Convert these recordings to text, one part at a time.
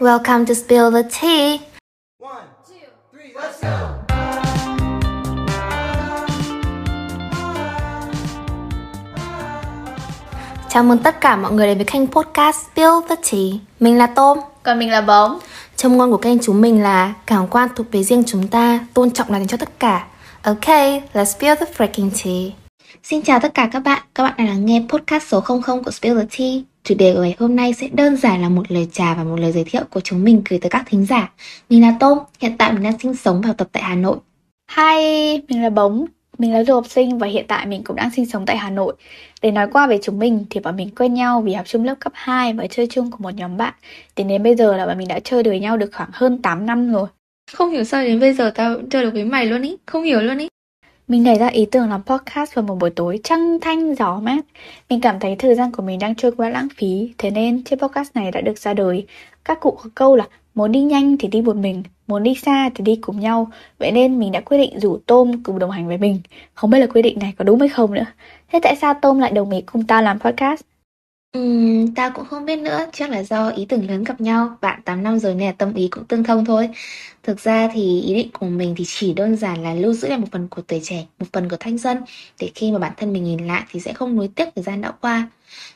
Welcome to Spill the Tea. One, two, three, let's go. Chào mừng tất cả mọi người đến với kênh podcast Spill the Tea. Mình là Tôm. Còn mình là bóng Châm ngôn của kênh chúng mình là cảm quan thuộc về riêng chúng ta, tôn trọng là dành cho tất cả. Ok, let's spill the freaking tea. Xin chào tất cả các bạn, các bạn đang lắng nghe podcast số 00 của Spill the Tea. Chủ đề của ngày hôm nay sẽ đơn giản là một lời chào và một lời giới thiệu của chúng mình gửi tới các thính giả. Mình là Tôm, hiện tại mình đang sinh sống và học tập tại Hà Nội. Hi, mình là Bóng Mình là du học sinh và hiện tại mình cũng đang sinh sống tại Hà Nội Để nói qua về chúng mình thì bọn mình quen nhau vì học chung lớp cấp 2 và chơi chung của một nhóm bạn Tính đến bây giờ là bọn mình đã chơi được với nhau được khoảng hơn 8 năm rồi Không hiểu sao đến bây giờ tao vẫn chơi được với mày luôn ý, không hiểu luôn ý. Mình nảy ra ý tưởng làm podcast vào một buổi tối trăng thanh gió mát. Mình cảm thấy thời gian của mình đang trôi qua lãng phí, Thế nên chiếc podcast này đã được ra đời. Các cụ có câu là, muốn đi nhanh thì đi một mình, Muốn đi xa thì đi cùng nhau. Vậy nên mình đã quyết định rủ Tôm cùng đồng hành với mình. Không biết là quyết định này có đúng hay không nữa. Thế tại sao Tôm lại đồng ý cùng ta làm podcast? Ừm, tao cũng không biết nữa, chắc là do ý tưởng lớn gặp nhau, bạn 8 năm rồi nên là tâm ý cũng tương thông thôi. Thực ra thì ý định của mình thì chỉ đơn giản là lưu giữ lại một phần của tuổi trẻ, một phần của thanh xuân, để khi mà bản thân mình nhìn lại thì sẽ không nuối tiếc thời gian đã qua.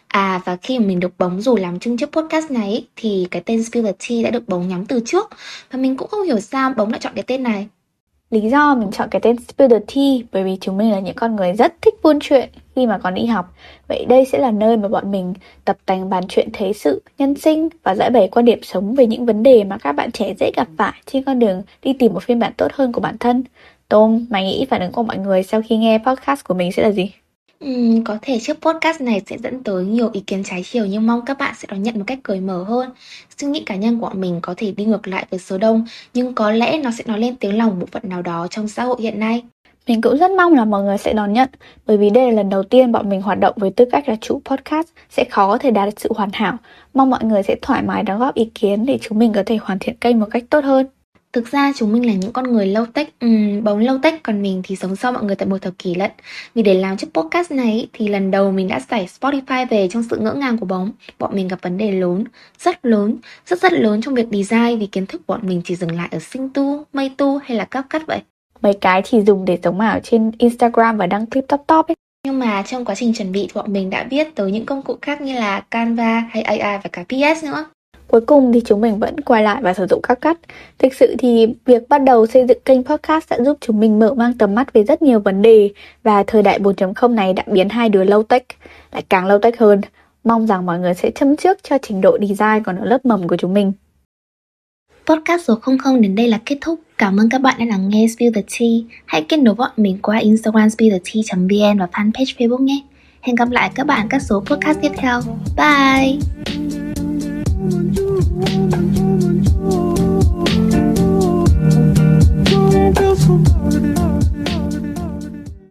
À và khi mà mình được bóng rủ làm chung chiếc podcast này ý, thì cái tên Spill the Tea đã được bóng nhắm từ trước và mình cũng không hiểu sao bóng lại chọn cái tên này. Lý do mình chọn cái tên Spill the Tea bởi vì chúng mình là những con người rất thích buôn chuyện khi mà còn đi học. Vậy đây sẽ là nơi mà bọn mình tập tành bàn chuyện thế sự, nhân sinh và giải bày quan điểm sống về những vấn đề mà các bạn trẻ dễ gặp phải trên con đường đi tìm một phiên bản tốt hơn của bản thân. Tôm, mày nghĩ phản ứng của mọi người sau khi nghe podcast của mình sẽ là gì? Ừm, có thể chiếc podcast này sẽ dẫn tới nhiều ý kiến trái chiều nhưng mong các bạn sẽ đón nhận một cách cởi mở hơn. Suy nghĩ cá nhân của bọn mình có thể đi ngược lại với số đông nhưng có lẽ nó sẽ nói lên tiếng lòng bộ phận nào đó trong xã hội hiện nay. Mình cũng rất mong là mọi người sẽ đón nhận bởi vì đây là lần đầu tiên bọn mình hoạt động với tư cách là chủ podcast sẽ khó có thể đạt được sự hoàn hảo. Mong mọi người sẽ thoải mái đóng góp ý kiến để chúng mình có thể hoàn thiện kênh một cách tốt hơn. Thực ra chúng mình là những con người lâu tech, ừm, bóng lâu tech còn mình thì sống sau mọi người tại một thập kỷ lận. Vì để làm chiếc podcast này thì lần đầu mình đã giải Spotify về trong sự ngỡ ngàng của bóng. Bọn mình gặp vấn đề lớn, rất lớn, rất rất lớn trong việc design vì kiến thức bọn mình chỉ dừng lại ở sinh tu, mây tu hay là cáp cắt vậy. Mấy cái chỉ dùng để sống ảo trên Instagram và đăng clip top top ấy. Nhưng mà trong quá trình chuẩn bị thì bọn mình đã biết tới những công cụ khác như là Canva hay AI và cả PS nữa. Cuối cùng thì chúng mình vẫn quay lại và sử dụng các cắt. Thực sự thì việc bắt đầu xây dựng kênh podcast đã giúp chúng mình mở mang tầm mắt về rất nhiều vấn đề và thời đại 4.0 này đã biến hai đứa low tech lại càng low tech hơn. Mong rằng mọi người sẽ châm trước cho trình độ design còn ở lớp mầm của chúng mình. Podcast số 00 đến đây là kết thúc. Cảm ơn các bạn đã lắng nghe Spill the Tea. Hãy kết nối bọn mình qua Instagram spillthetea.vn và fanpage Facebook nhé. Hẹn gặp lại các bạn các số podcast tiếp theo. Bye! Woo.